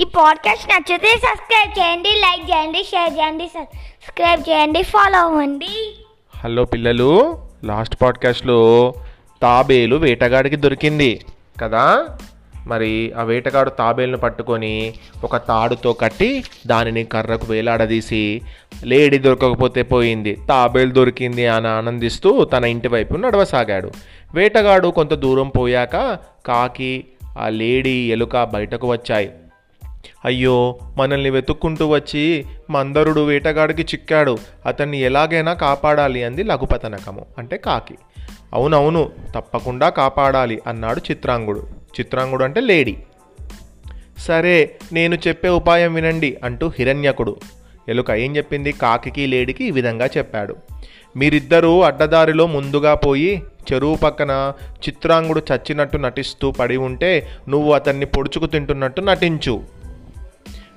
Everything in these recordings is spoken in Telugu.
ఈ పాడ్కాస్ట్ నచ్చితే సబ్స్క్రైబ్ చేయండి లైక్ చేయండి షేర్ చేయండి సబ్స్క్రైబ్ చేయండి ఫాలో అవ్వండి. హలో పిల్లలు లాస్ట్ పాడ్కాస్ట్లో తాబేలు వేటగాడికి దొరికింది. కదా? మరి ఆ వేటగాడు తాబేలును పట్టుకొని ఒక తాడుతో కట్టి దానిని కర్రకు వేలాడదీసి లేడీ దొరకకపోతే పోయింది. తాబేలు దొరికింది అని ఆనందిస్తూ తన ఇంటి వైపు నడవసాగాడు. వేటగాడు కొంత దూరం పోయాక కాకి ఆ లేడీ ఎలుక బయటకు వచ్చాయి. అయ్యో మనల్ని వెతుక్కుంటూ వచ్చి మందరుడు వేటగాడికి చిక్కాడు. అతన్ని ఎలాగైనా కాపాడాలి అంది లఘుపతనకము అంటే కాకి. అవునవును తప్పకుండా కాపాడాలి అన్నాడు చిత్రాంగుడు. చిత్రాంగుడు అంటే లేడీ. సరే నేను చెప్పే ఉపాయం వినండి అంటూ హిరణ్యకుడు. ఎలుక ఏం చెప్పింది? కాకికి లేడికి ఈ విధంగా చెప్పాడు. మీరిద్దరూ అడ్డదారిలో ముందుగా పోయి చెరువు పక్కన చిత్రాంగుడు చచ్చినట్టు నటిస్తూ పడి ఉంటే నువ్వు అతన్ని పొడుచుకు తింటున్నట్టు నటించు.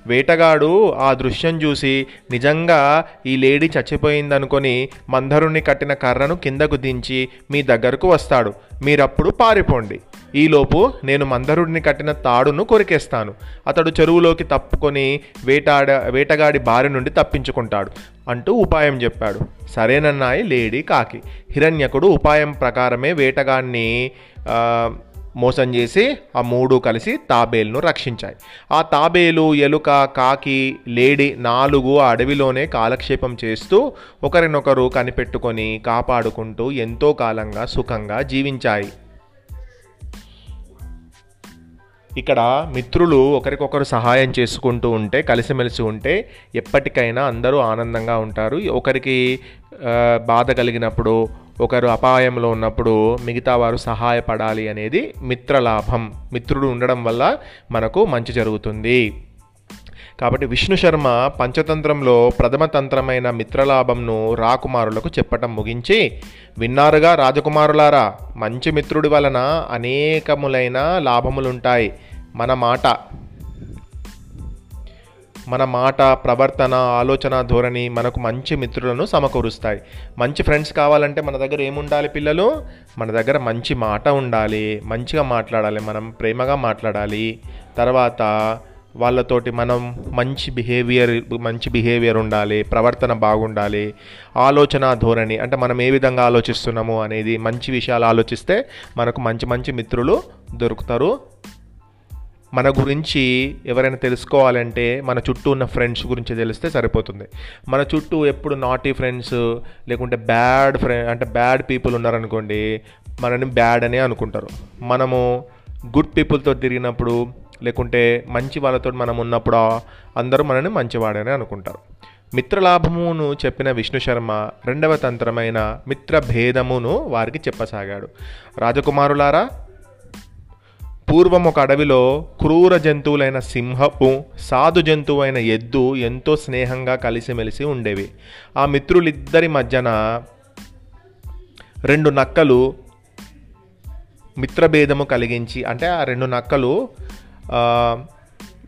వేటగాడు ఆ దృశ్యం చూసి నిజంగా ఈ లేడీ చచ్చిపోయిందనుకొని మందరుణ్ణి కట్టిన కర్రను కిందకు దించి మీ దగ్గరకు వస్తాడు. మీరప్పుడు పారిపోండి. ఈలోపు నేను మందరుడిని కట్టిన తాడును కొరికేస్తాను. అతడు చెరువులోకి తప్పుకొని వేటాడ వేటగాడి బారి నుండి తప్పించుకుంటాడు అంటూ ఉపాయం చెప్పాడు. సరేనన్నాయి లేడీ కాకి. హిరణ్యకుడు ఉపాయం ప్రకారమే వేటగాడిని మోసం చేసి ఆ మూడు కలిసి తాబేలును రక్షించాయి. ఆ తాబేలు ఎలుక కాకి లేడి నాలుగు ఆ అడవిలోనే కాలక్షేపం చేస్తూ ఒకరినొకరు కనిపెట్టుకొని కాపాడుకుంటూ ఎంతో కాలంగా సుఖంగా జీవించాయి. ఇక్కడ మిత్రులు ఒకరికొకరు సహాయం చేసుకుంటూ ఉంటే కలిసిమెలిసి ఉంటే ఎప్పటికైనా అందరూ ఆనందంగా ఉంటారు. ఒకరికి బాధ కలిగినప్పుడు ఒకరు అపాయంలో ఉన్నప్పుడు మిగతా వారు సహాయపడాలి అనేది మిత్రలాభం. మిత్రుడు ఉండడం వల్ల మనకు మంచి జరుగుతుంది. కాబట్టి విష్ణు శర్మ పంచతంత్రంలో ప్రథమ తంత్రమైన మిత్రలాభంను రాకుమారులకు చెప్పటం ముగించి విన్నారుగా రాజకుమారులారా మంచి మిత్రుడి వలన అనేకములైన లాభములుంటాయి. మన మాట మన మాట ప్రవర్తన ఆలోచన ధోరణి మనకు మంచి మిత్రులను సమకూరుస్తాయి. మంచి ఫ్రెండ్స్ కావాలంటే మన దగ్గర ఏముండాలి పిల్లలు? మన దగ్గర మంచి మాట ఉండాలి. మంచిగా మాట్లాడాలి మనం ప్రేమగా మాట్లాడాలి. తర్వాత వాళ్ళతోటి మనం మంచి బిహేవియర్ మంచి బిహేవియర్ ఉండాలి ప్రవర్తన బాగుండాలి. ఆలోచన ధోరణి అంటే మనం ఏ విధంగా ఆలోచిస్తున్నాము అనేది మంచి విషయాలు ఆలోచిస్తే మనకు మంచి మంచి మిత్రులు దొరుకుతారు. మన గురించి ఎవరైనా తెలుసుకోవాలంటే మన చుట్టూ ఉన్న ఫ్రెండ్స్ గురించి తెలిస్తే సరిపోతుంది. మన చుట్టూ ఎప్పుడు నాటీ ఫ్రెండ్స్ లేకుంటే బ్యాడ్ ఫ్రెండ్ అంటే బ్యాడ్ పీపుల్ ఉన్నారనుకోండి మనని బ్యాడ్ అనే అనుకుంటారు. మనము గుడ్ పీపుల్తో తిరిగినప్పుడు లేకుంటే మంచి వాళ్ళతో మనం ఉన్నప్పుడు అందరూ మనని మంచివాడని అనుకుంటారు. మిత్రలాభమును చెప్పిన విష్ణు శర్మ రెండవ తంత్రమైన మిత్ర భేదమును వారికి చెప్పసాగాడు. రాజకుమారులారా పూర్వం ఒక అడవిలో క్రూర జంతువులైన సింహపు సాధు జంతువైన ఎద్దు ఎంతో స్నేహంగా కలిసిమెలిసి ఉండేవి. ఆ మిత్రులిద్దరి మధ్యన రెండు నక్కలు మిత్రభేదము కలిగించి అంటే ఆ రెండు నక్కలు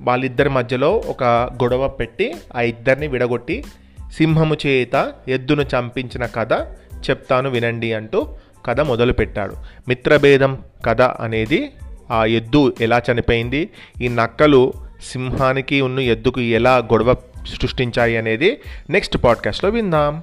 వాళ్ళిద్దరి మధ్యలో ఒక గొడవ పెట్టి ఆ ఇద్దరిని విడగొట్టి సింహము చేత ఎద్దును చంపించిన కథ చెప్తాను వినండి అంటూ కథ మొదలుపెట్టాడు. మిత్రభేదం కథ అనేది ఆ ఎద్దు ఎలా చనిపోయింది? ఈ నక్కలు సింహానికి ఉన్న ఎద్దుకు ఎలా గొడవ సృష్టించాయి అనేది నెక్స్ట్ పాడ్కాస్ట్లో విందాం.